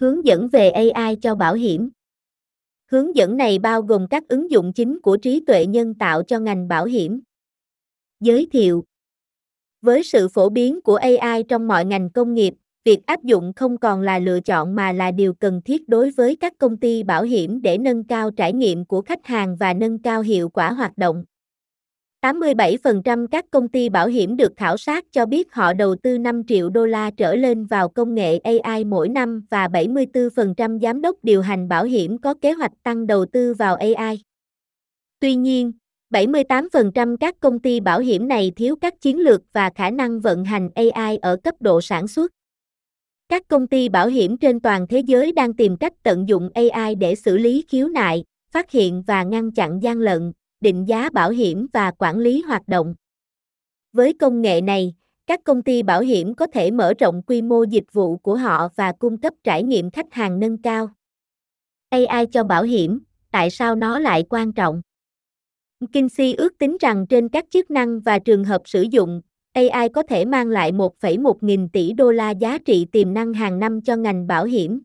Hướng dẫn về AI cho bảo hiểm. Hướng dẫn này bao gồm các ứng dụng chính của trí tuệ nhân tạo cho ngành bảo hiểm. Giới thiệu Với sự phổ biến của AI trong mọi ngành công nghiệp, việc áp dụng không còn là lựa chọn mà là điều cần thiết đối với các công ty bảo hiểm để nâng cao trải nghiệm của khách hàng và nâng cao hiệu quả hoạt động. 87% các công ty bảo hiểm được khảo sát cho biết họ đầu tư 5 triệu đô la trở lên vào công nghệ AI mỗi năm và 74% giám đốc điều hành bảo hiểm có kế hoạch tăng đầu tư vào AI. Tuy nhiên, 78% các công ty bảo hiểm này thiếu các chiến lược và khả năng vận hành AI ở cấp độ sản xuất. Các công ty bảo hiểm trên toàn thế giới đang tìm cách tận dụng AI để xử lý khiếu nại, phát hiện và ngăn chặn gian lận, định giá bảo hiểm và quản lý hoạt động. Với công nghệ này, các công ty bảo hiểm có thể mở rộng quy mô dịch vụ của họ và cung cấp trải nghiệm khách hàng nâng cao. AI cho bảo hiểm, tại sao nó lại quan trọng? McKinsey ước tính rằng trên các chức năng và trường hợp sử dụng, AI có thể mang lại 1,1 nghìn tỷ đô la giá trị tiềm năng hàng năm cho ngành bảo hiểm.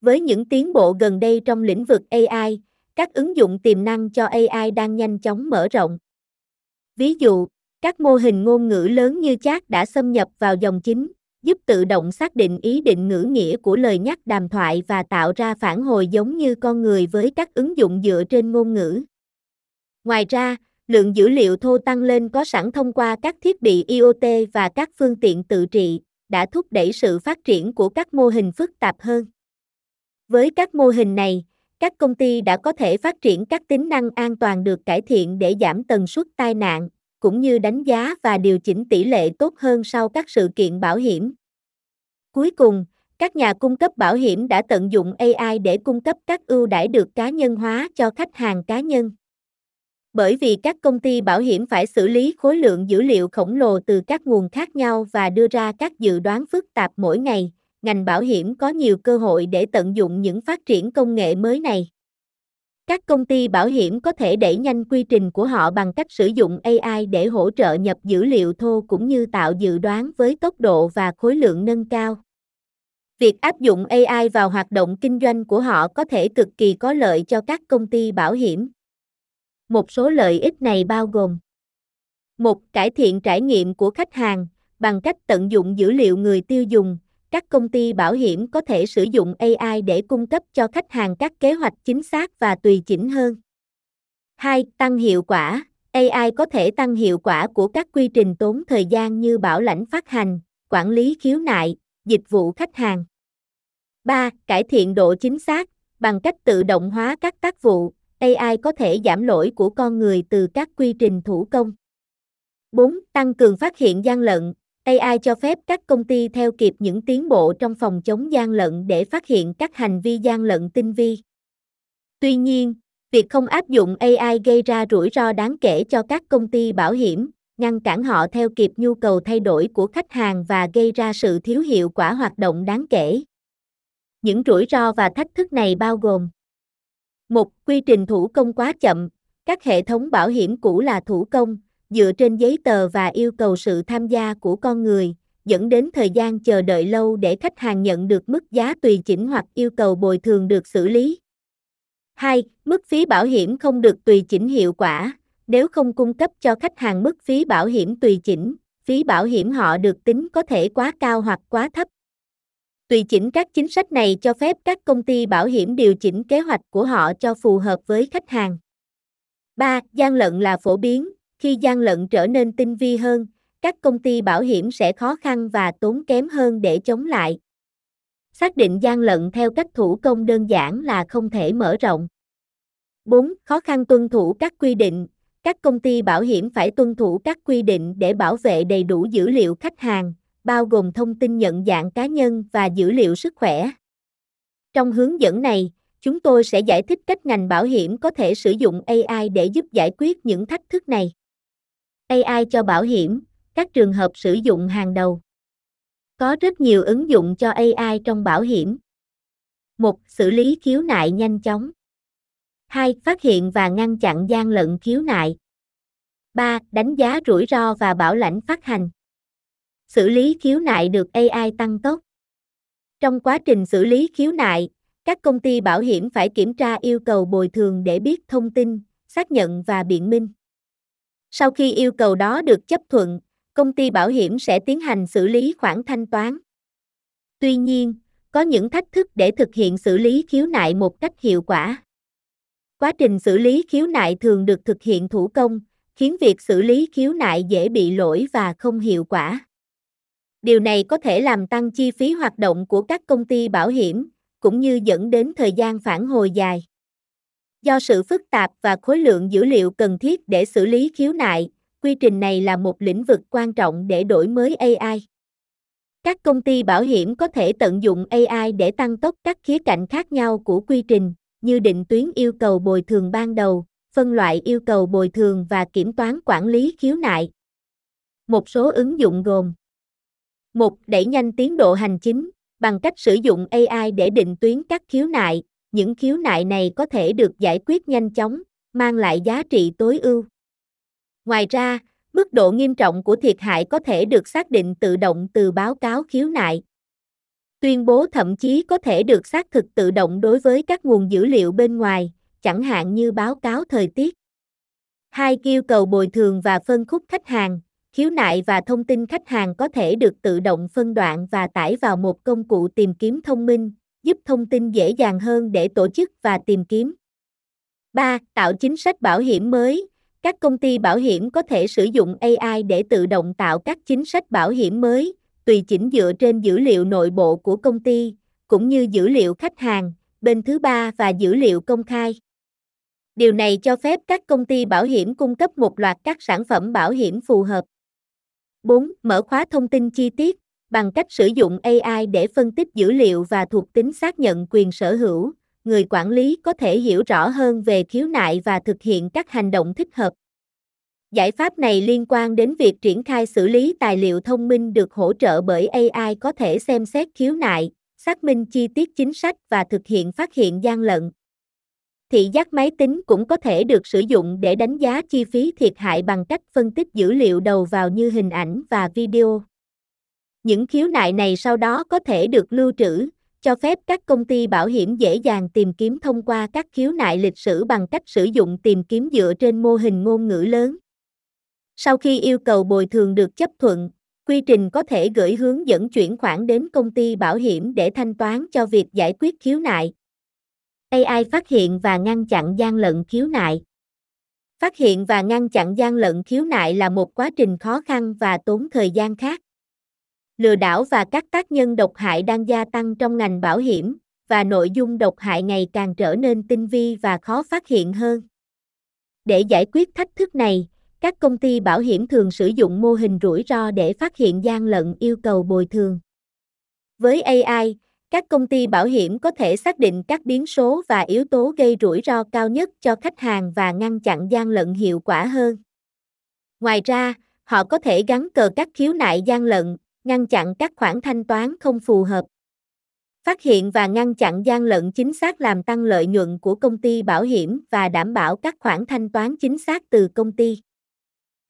Với những tiến bộ gần đây trong lĩnh vực AI, các ứng dụng tiềm năng cho AI đang nhanh chóng mở rộng. Ví dụ, các mô hình ngôn ngữ lớn như chat đã xâm nhập vào dòng chính, giúp tự động xác định ý định ngữ nghĩa của lời nhắc đàm thoại và tạo ra phản hồi giống như con người với các ứng dụng dựa trên ngôn ngữ. Ngoài ra, lượng dữ liệu thô tăng lên có sẵn thông qua các thiết bị IoT và các phương tiện tự trị, đã thúc đẩy sự phát triển của các mô hình phức tạp hơn. Với các mô hình này, các công ty đã có thể phát triển các tính năng an toàn được cải thiện để giảm tần suất tai nạn, cũng như đánh giá và điều chỉnh tỷ lệ tốt hơn sau các sự kiện bảo hiểm. Cuối cùng, các nhà cung cấp bảo hiểm đã tận dụng AI để cung cấp các ưu đãi được cá nhân hóa cho khách hàng cá nhân. Bởi vì các công ty bảo hiểm phải xử lý khối lượng dữ liệu khổng lồ từ các nguồn khác nhau và đưa ra các dự đoán phức tạp mỗi ngày, ngành bảo hiểm có nhiều cơ hội để tận dụng những phát triển công nghệ mới này. Các công ty bảo hiểm có thể đẩy nhanh quy trình của họ bằng cách sử dụng AI để hỗ trợ nhập dữ liệu thô cũng như tạo dự đoán với tốc độ và khối lượng nâng cao. Việc áp dụng AI vào hoạt động kinh doanh của họ có thể cực kỳ có lợi cho các công ty bảo hiểm. Một số lợi ích này bao gồm một Cải thiện trải nghiệm của khách hàng bằng cách tận dụng dữ liệu người tiêu dùng, các công ty bảo hiểm có thể sử dụng AI để cung cấp cho khách hàng các kế hoạch chính xác và tùy chỉnh hơn. 2. Tăng hiệu quả. AI có thể tăng hiệu quả của các quy trình tốn thời gian như bảo lãnh phát hành, quản lý khiếu nại, dịch vụ khách hàng. 3. Cải thiện độ chính xác. Bằng cách tự động hóa các tác vụ, AI có thể giảm lỗi của con người từ các quy trình thủ công. 4. Tăng cường phát hiện gian lận. AI cho phép các công ty theo kịp những tiến bộ trong phòng chống gian lận để phát hiện các hành vi gian lận tinh vi. Tuy nhiên, việc không áp dụng AI gây ra rủi ro đáng kể cho các công ty bảo hiểm, ngăn cản họ theo kịp nhu cầu thay đổi của khách hàng và gây ra sự thiếu hiệu quả hoạt động đáng kể. Những rủi ro và thách thức này bao gồm một Quy trình thủ công quá chậm, các hệ thống bảo hiểm cũ là thủ công, dựa trên giấy tờ và yêu cầu sự tham gia của con người, dẫn đến thời gian chờ đợi lâu để khách hàng nhận được mức giá tùy chỉnh hoặc yêu cầu bồi thường được xử lý. 2. Mức phí bảo hiểm không được tùy chỉnh hiệu quả, nếu không cung cấp cho khách hàng mức phí bảo hiểm tùy chỉnh, phí bảo hiểm họ được tính có thể quá cao hoặc quá thấp. Tùy chỉnh các chính sách này cho phép các công ty bảo hiểm điều chỉnh kế hoạch của họ cho phù hợp với khách hàng. 3. Gian lận là phổ biến, khi gian lận trở nên tinh vi hơn, các công ty bảo hiểm sẽ khó khăn và tốn kém hơn để chống lại. Xác định gian lận theo cách thủ công đơn giản là không thể mở rộng. 4. Khó khăn tuân thủ các quy định. Các công ty bảo hiểm phải tuân thủ các quy định để bảo vệ đầy đủ dữ liệu khách hàng, bao gồm thông tin nhận dạng cá nhân và dữ liệu sức khỏe. Trong hướng dẫn này, chúng tôi sẽ giải thích cách ngành bảo hiểm có thể sử dụng AI để giúp giải quyết những thách thức này. AI cho bảo hiểm, các trường hợp sử dụng hàng đầu. Có rất nhiều ứng dụng cho AI trong bảo hiểm. 1. Xử lý khiếu nại nhanh chóng. 2. Phát hiện và ngăn chặn gian lận khiếu nại. 3. Đánh giá rủi ro và bảo lãnh phát hành. Xử lý khiếu nại được AI tăng tốc. Trong quá trình xử lý khiếu nại, các công ty bảo hiểm phải kiểm tra yêu cầu bồi thường để biết thông tin, xác nhận và biện minh. Sau khi yêu cầu đó được chấp thuận, công ty bảo hiểm sẽ tiến hành xử lý khoản thanh toán. Tuy nhiên, có những thách thức để thực hiện xử lý khiếu nại một cách hiệu quả. Quá trình xử lý khiếu nại thường được thực hiện thủ công, khiến việc xử lý khiếu nại dễ bị lỗi và không hiệu quả. Điều này có thể làm tăng chi phí hoạt động của các công ty bảo hiểm, cũng như dẫn đến thời gian phản hồi dài. Do sự phức tạp và khối lượng dữ liệu cần thiết để xử lý khiếu nại, quy trình này là một lĩnh vực quan trọng để đổi mới AI. Các công ty bảo hiểm có thể tận dụng AI để tăng tốc các khía cạnh khác nhau của quy trình, như định tuyến yêu cầu bồi thường ban đầu, phân loại yêu cầu bồi thường và kiểm toán quản lý khiếu nại. Một số ứng dụng gồm một Đẩy nhanh tiến độ hành chính, bằng cách sử dụng AI để định tuyến các khiếu nại, những khiếu nại này có thể được giải quyết nhanh chóng, mang lại giá trị tối ưu. Ngoài ra, mức độ nghiêm trọng của thiệt hại có thể được xác định tự động từ báo cáo khiếu nại. Tuyên bố thậm chí có thể được xác thực tự động đối với các nguồn dữ liệu bên ngoài, chẳng hạn như báo cáo thời tiết. Hai yêu cầu bồi thường và phân khúc khách hàng, khiếu nại và thông tin khách hàng có thể được tự động phân đoạn và tải vào một công cụ tìm kiếm thông minh, giúp thông tin dễ dàng hơn để tổ chức và tìm kiếm. 3. Tạo chính sách bảo hiểm mới. Các công ty bảo hiểm có thể sử dụng AI để tự động tạo các chính sách bảo hiểm mới, tùy chỉnh dựa trên dữ liệu nội bộ của công ty, cũng như dữ liệu khách hàng, bên thứ ba và dữ liệu công khai. Điều này cho phép các công ty bảo hiểm cung cấp một loạt các sản phẩm bảo hiểm phù hợp. 4. Mở khóa thông tin chi tiết bằng cách sử dụng AI để phân tích dữ liệu và thuộc tính xác nhận quyền sở hữu, người quản lý có thể hiểu rõ hơn về khiếu nại và thực hiện các hành động thích hợp. Giải pháp này liên quan đến việc triển khai xử lý tài liệu thông minh được hỗ trợ bởi AI có thể xem xét khiếu nại, xác minh chi tiết chính sách và thực hiện phát hiện gian lận. Thị giác máy tính cũng có thể được sử dụng để đánh giá chi phí thiệt hại bằng cách phân tích dữ liệu đầu vào như hình ảnh và video. Những khiếu nại này sau đó có thể được lưu trữ, cho phép các công ty bảo hiểm dễ dàng tìm kiếm thông qua các khiếu nại lịch sử bằng cách sử dụng tìm kiếm dựa trên mô hình ngôn ngữ lớn. Sau khi yêu cầu bồi thường được chấp thuận, quy trình có thể gửi hướng dẫn chuyển khoản đến công ty bảo hiểm để thanh toán cho việc giải quyết khiếu nại. AI phát hiện và ngăn chặn gian lận khiếu nại. Phát hiện và ngăn chặn gian lận khiếu nại là một quá trình khó khăn và tốn thời gian khác. Lừa đảo và các tác nhân độc hại đang gia tăng trong ngành bảo hiểm, và nội dung độc hại ngày càng trở nên tinh vi và khó phát hiện hơn. Để giải quyết thách thức này, các công ty bảo hiểm thường sử dụng mô hình rủi ro để phát hiện gian lận yêu cầu bồi thường. Với AI, các công ty bảo hiểm có thể xác định các biến số và yếu tố gây rủi ro cao nhất cho khách hàng và ngăn chặn gian lận hiệu quả hơn. Ngoài ra, họ có thể gắn cờ các khiếu nại gian lận, ngăn chặn các khoản thanh toán không phù hợp. Phát hiện và ngăn chặn gian lận chính xác làm tăng lợi nhuận của công ty bảo hiểm và đảm bảo các khoản thanh toán chính xác từ công ty.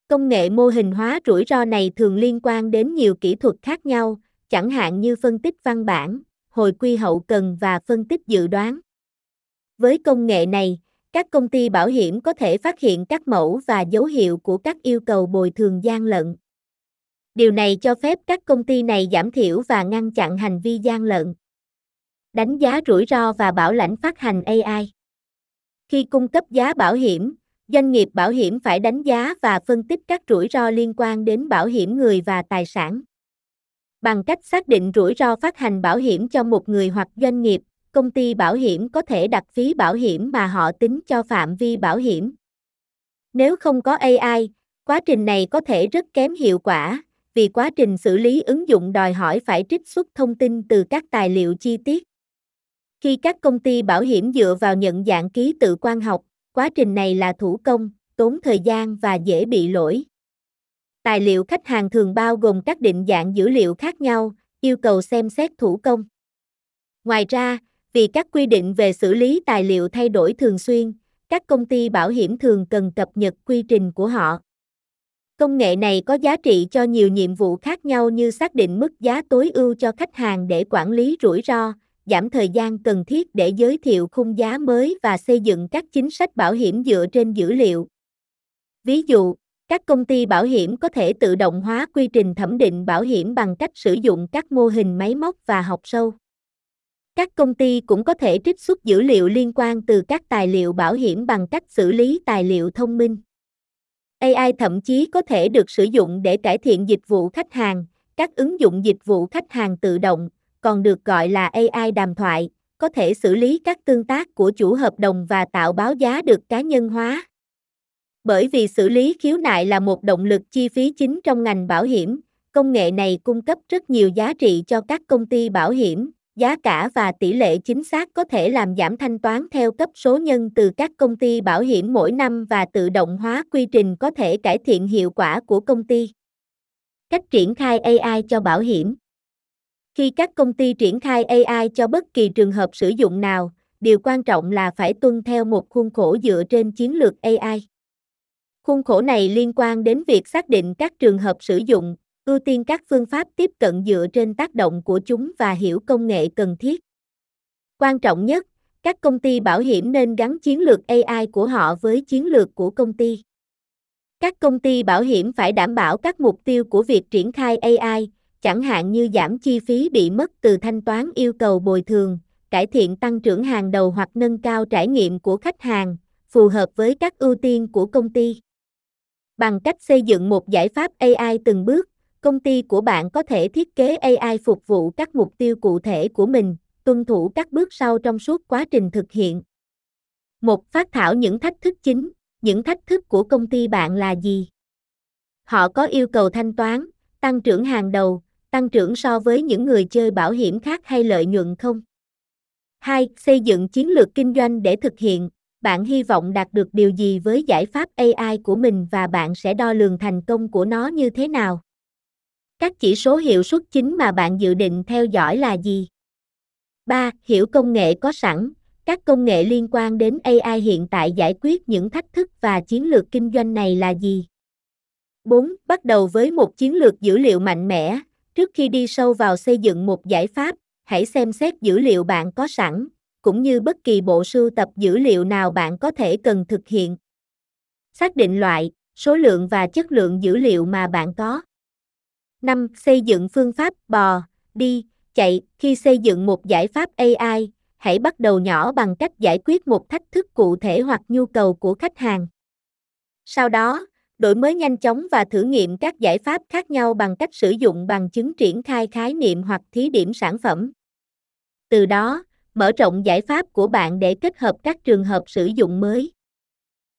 Công nghệ mô hình hóa rủi ro này thường liên quan đến nhiều kỹ thuật khác nhau, chẳng hạn như phân tích văn bản, hồi quy hậu cần và phân tích dự đoán. Với công nghệ này, các công ty bảo hiểm có thể phát hiện các mẫu và dấu hiệu của các yêu cầu bồi thường gian lận. Điều này cho phép các công ty này giảm thiểu và ngăn chặn hành vi gian lận. Đánh giá rủi ro và bảo lãnh phát hành AI. Khi cung cấp giá bảo hiểm, doanh nghiệp bảo hiểm phải đánh giá và phân tích các rủi ro liên quan đến bảo hiểm người và tài sản. Bằng cách xác định rủi ro phát hành bảo hiểm cho một người hoặc doanh nghiệp, công ty bảo hiểm có thể đặt phí bảo hiểm mà họ tính cho phạm vi bảo hiểm. Nếu không có AI, quá trình này có thể rất kém hiệu quả, vì quá trình xử lý ứng dụng đòi hỏi phải trích xuất thông tin từ các tài liệu chi tiết. Khi các công ty bảo hiểm dựa vào nhận dạng ký tự quan học, quá trình này là thủ công, tốn thời gian và dễ bị lỗi. Tài liệu khách hàng thường bao gồm các định dạng dữ liệu khác nhau, yêu cầu xem xét thủ công. Ngoài ra, vì các quy định về xử lý tài liệu thay đổi thường xuyên, các công ty bảo hiểm thường cần cập nhật quy trình của họ. Công nghệ này có giá trị cho nhiều nhiệm vụ khác nhau như xác định mức giá tối ưu cho khách hàng để quản lý rủi ro, giảm thời gian cần thiết để giới thiệu khung giá mới và xây dựng các chính sách bảo hiểm dựa trên dữ liệu. Ví dụ, các công ty bảo hiểm có thể tự động hóa quy trình thẩm định bảo hiểm bằng cách sử dụng các mô hình máy móc và học sâu. Các công ty cũng có thể trích xuất dữ liệu liên quan từ các tài liệu bảo hiểm bằng cách xử lý tài liệu thông minh. AI thậm chí có thể được sử dụng để cải thiện dịch vụ khách hàng, các ứng dụng dịch vụ khách hàng tự động, còn được gọi là AI đàm thoại, có thể xử lý các tương tác của chủ hợp đồng và tạo báo giá được cá nhân hóa. Bởi vì xử lý khiếu nại là một động lực chi phí chính trong ngành bảo hiểm, công nghệ này cung cấp rất nhiều giá trị cho các công ty bảo hiểm, giá cả và tỷ lệ chính xác có thể làm giảm thanh toán theo cấp số nhân từ các công ty bảo hiểm mỗi năm và tự động hóa quy trình có thể cải thiện hiệu quả của công ty. Cách triển khai AI cho bảo hiểm Khi các công ty triển khai AI cho bất kỳ trường hợp sử dụng nào, điều quan trọng là phải tuân theo một khuôn khổ dựa trên chiến lược AI. Khuôn khổ này liên quan đến việc xác định các trường hợp sử dụng, ưu tiên các phương pháp tiếp cận dựa trên tác động của chúng và hiểu công nghệ cần thiết. Quan trọng nhất, các công ty bảo hiểm nên gắn chiến lược AI của họ với chiến lược của công ty. Các công ty bảo hiểm phải đảm bảo các mục tiêu của việc triển khai AI, chẳng hạn như giảm chi phí bị mất từ thanh toán yêu cầu bồi thường, cải thiện tăng trưởng hàng đầu hoặc nâng cao trải nghiệm của khách hàng, phù hợp với các ưu tiên của công ty. Bằng cách xây dựng một giải pháp AI từng bước, công ty của bạn có thể thiết kế AI phục vụ các mục tiêu cụ thể của mình, tuân thủ các bước sau trong suốt quá trình thực hiện. Một phát thảo những thách thức chính, những thách thức của công ty bạn là gì? Họ có yêu cầu thanh toán, tăng trưởng hàng đầu, tăng trưởng so với những người chơi bảo hiểm khác hay lợi nhuận không? 2. Xây dựng chiến lược kinh doanh để thực hiện, bạn hy vọng đạt được điều gì với giải pháp AI của mình và bạn sẽ đo lường thành công của nó như thế nào? Các chỉ số hiệu suất chính mà bạn dự định theo dõi là gì? 3. Hiểu công nghệ có sẵn. Các công nghệ liên quan đến AI hiện tại giải quyết những thách thức và chiến lược kinh doanh này là gì? 4. Bắt đầu với một chiến lược dữ liệu mạnh mẽ. Trước khi đi sâu vào xây dựng một giải pháp, hãy xem xét dữ liệu bạn có sẵn, cũng như bất kỳ bộ sưu tập dữ liệu nào bạn có thể cần thực hiện. Xác định loại, số lượng và chất lượng dữ liệu mà bạn có. 5. Xây dựng phương pháp bò, đi, chạy. Khi xây dựng một giải pháp AI, hãy bắt đầu nhỏ bằng cách giải quyết một thách thức cụ thể hoặc nhu cầu của khách hàng. Sau đó, đổi mới nhanh chóng và thử nghiệm các giải pháp khác nhau bằng cách sử dụng bằng chứng triển khai khái niệm hoặc thí điểm sản phẩm. Từ đó, mở rộng giải pháp của bạn để kết hợp các trường hợp sử dụng mới.